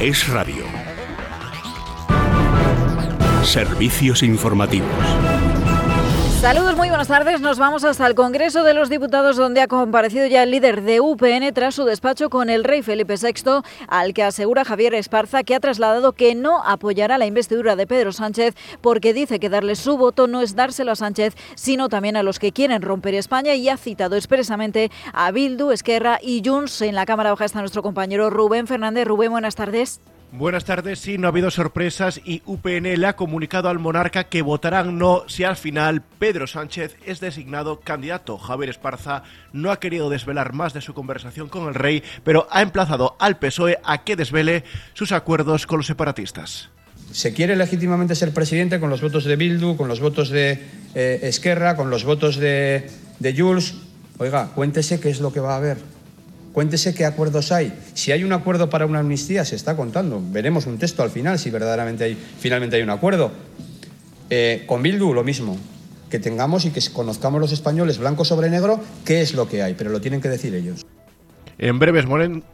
Es Radio. Servicios informativos. Saludos, muy buenas tardes. Nos vamos hasta el Congreso de los Diputados, donde ha comparecido ya el líder de UPN tras su despacho con el rey Felipe VI, al que asegura Javier Esparza que ha trasladado que no apoyará la investidura de Pedro Sánchez porque dice que darle su voto no es dárselo a Sánchez, sino también a los que quieren romper España y ha citado expresamente a Bildu, Esquerra y Junts. En la Cámara Baja está nuestro compañero Rubén Fernández. Rubén, buenas tardes. Buenas tardes, sí, no ha habido sorpresas y UPN le ha comunicado al monarca que votarán no si al final Pedro Sánchez es designado candidato. Javier Esparza no ha querido desvelar más de su conversación con el rey, pero ha emplazado al PSOE a que desvele sus acuerdos con los separatistas. Se quiere legítimamente ser presidente con los votos de Bildu, con los votos de eh, Esquerra, con los votos de, de Jules. Oiga, cuéntese qué es lo que va a haber. Cuéntese qué acuerdos hay. Si hay un acuerdo para una amnistía, se está contando. Veremos un texto al final si verdaderamente hay, finalmente hay un acuerdo. Eh, con Bildu lo mismo. Que tengamos y que conozcamos los españoles blanco sobre negro qué es lo que hay, pero lo tienen que decir ellos. En breves,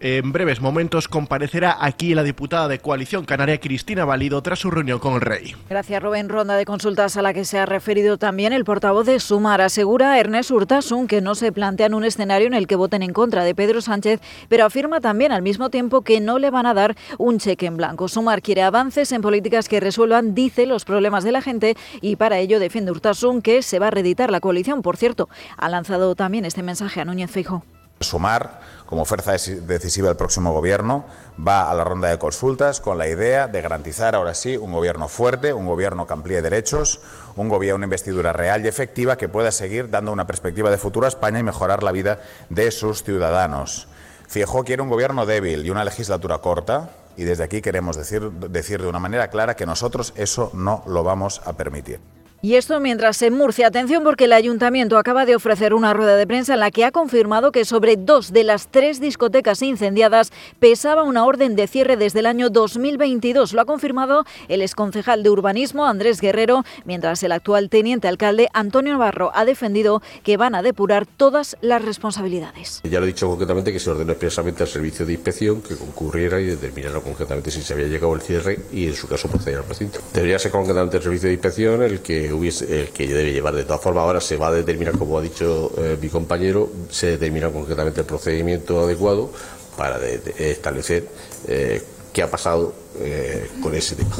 en breves, momentos comparecerá aquí la diputada de Coalición Canaria Cristina Valido tras su reunión con el rey. Gracias Rubén. Ronda de consultas a la que se ha referido también el portavoz de Sumar. Asegura Ernest Urtasun que no se plantean un escenario en el que voten en contra de Pedro Sánchez, pero afirma también al mismo tiempo que no le van a dar un cheque en blanco. Sumar quiere avances en políticas que resuelvan, dice, los problemas de la gente y para ello defiende Urtasun que se va a reeditar la coalición. Por cierto, ha lanzado también este mensaje a Núñez Feijóo. Sumar, como fuerza decisiva del próximo Gobierno, va a la ronda de consultas con la idea de garantizar ahora sí un Gobierno fuerte, un Gobierno que amplíe derechos, un gobierno, una investidura real y efectiva que pueda seguir dando una perspectiva de futuro a España y mejorar la vida de sus ciudadanos. Fijó quiere un Gobierno débil y una legislatura corta, y desde aquí queremos decir, decir de una manera clara que nosotros eso no lo vamos a permitir. Y esto mientras en Murcia, atención porque el ayuntamiento acaba de ofrecer una rueda de prensa en la que ha confirmado que sobre dos de las tres discotecas incendiadas pesaba una orden de cierre desde el año 2022. Lo ha confirmado el exconcejal de urbanismo Andrés Guerrero, mientras el actual teniente alcalde Antonio Navarro ha defendido que van a depurar todas las responsabilidades. Ya lo he dicho concretamente que se ordenó expresamente al servicio de inspección que concurriera y determinara concretamente si se había llegado el cierre y en su caso proceder al recinto. Debería ser concretamente el servicio de inspección el que hubiese, el que debe llevar. De todas formas, ahora se va a determinar, como ha dicho eh, mi compañero, se determina concretamente el procedimiento adecuado para establecer eh, qué ha pasado eh, con ese tema.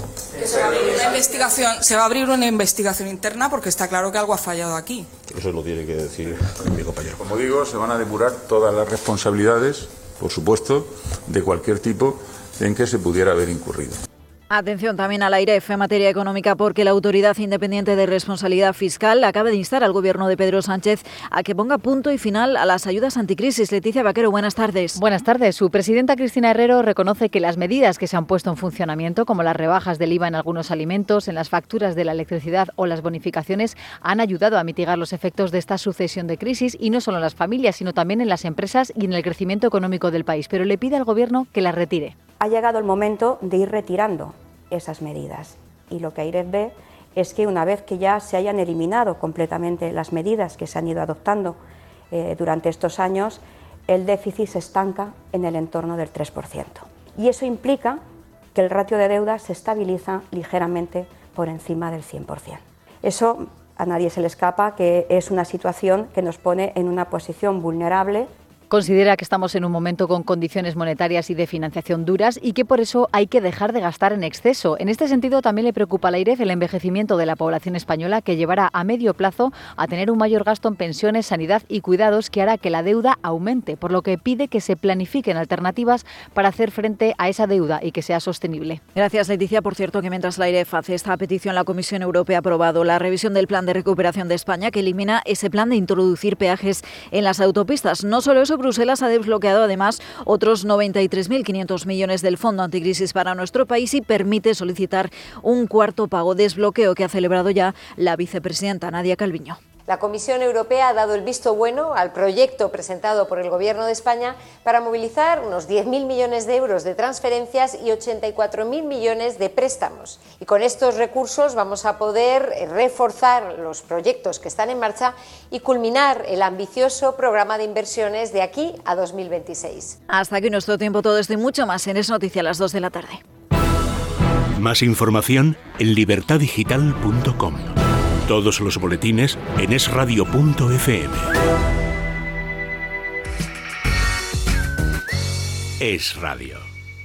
Se va, a abrir una investigación, se va a abrir una investigación interna porque está claro que algo ha fallado aquí. Eso lo tiene que decir mi compañero. Como digo, se van a depurar todas las responsabilidades, por supuesto, de cualquier tipo en que se pudiera haber incurrido. Atención también al AIREF en materia económica porque la Autoridad Independiente de Responsabilidad Fiscal acaba de instar al gobierno de Pedro Sánchez a que ponga punto y final a las ayudas anticrisis. Leticia Vaquero, buenas tardes. Buenas tardes. Su presidenta Cristina Herrero reconoce que las medidas que se han puesto en funcionamiento, como las rebajas del IVA en algunos alimentos, en las facturas de la electricidad o las bonificaciones, han ayudado a mitigar los efectos de esta sucesión de crisis y no solo en las familias, sino también en las empresas y en el crecimiento económico del país. Pero le pide al gobierno que las retire ha llegado el momento de ir retirando esas medidas. Y lo que AIREF ve es que una vez que ya se hayan eliminado completamente las medidas que se han ido adoptando eh, durante estos años, el déficit se estanca en el entorno del 3%. Y eso implica que el ratio de deuda se estabiliza ligeramente por encima del 100%. Eso a nadie se le escapa que es una situación que nos pone en una posición vulnerable Considera que estamos en un momento con condiciones monetarias y de financiación duras y que por eso hay que dejar de gastar en exceso. En este sentido, también le preocupa al AIREF el envejecimiento de la población española que llevará a medio plazo a tener un mayor gasto en pensiones, sanidad y cuidados que hará que la deuda aumente, por lo que pide que se planifiquen alternativas para hacer frente a esa deuda y que sea sostenible. Gracias, Leticia. Por cierto, que mientras la AIREF hace esta petición, la Comisión Europea ha aprobado la revisión del Plan de Recuperación de España que elimina ese plan de introducir peajes en las autopistas. No solo eso, Bruselas ha desbloqueado además otros 93.500 millones del Fondo Anticrisis para nuestro país y permite solicitar un cuarto pago desbloqueo que ha celebrado ya la vicepresidenta Nadia Calviño. La Comisión Europea ha dado el visto bueno al proyecto presentado por el Gobierno de España para movilizar unos 10.000 millones de euros de transferencias y 84.000 millones de préstamos. Y con estos recursos vamos a poder reforzar los proyectos que están en marcha y culminar el ambicioso programa de inversiones de aquí a 2026. Hasta aquí nuestro tiempo todo esto y mucho más en Es Noticia a las 2 de la tarde. Más información en libertadigital.com. Todos los boletines en esradio.fm. Es Radio.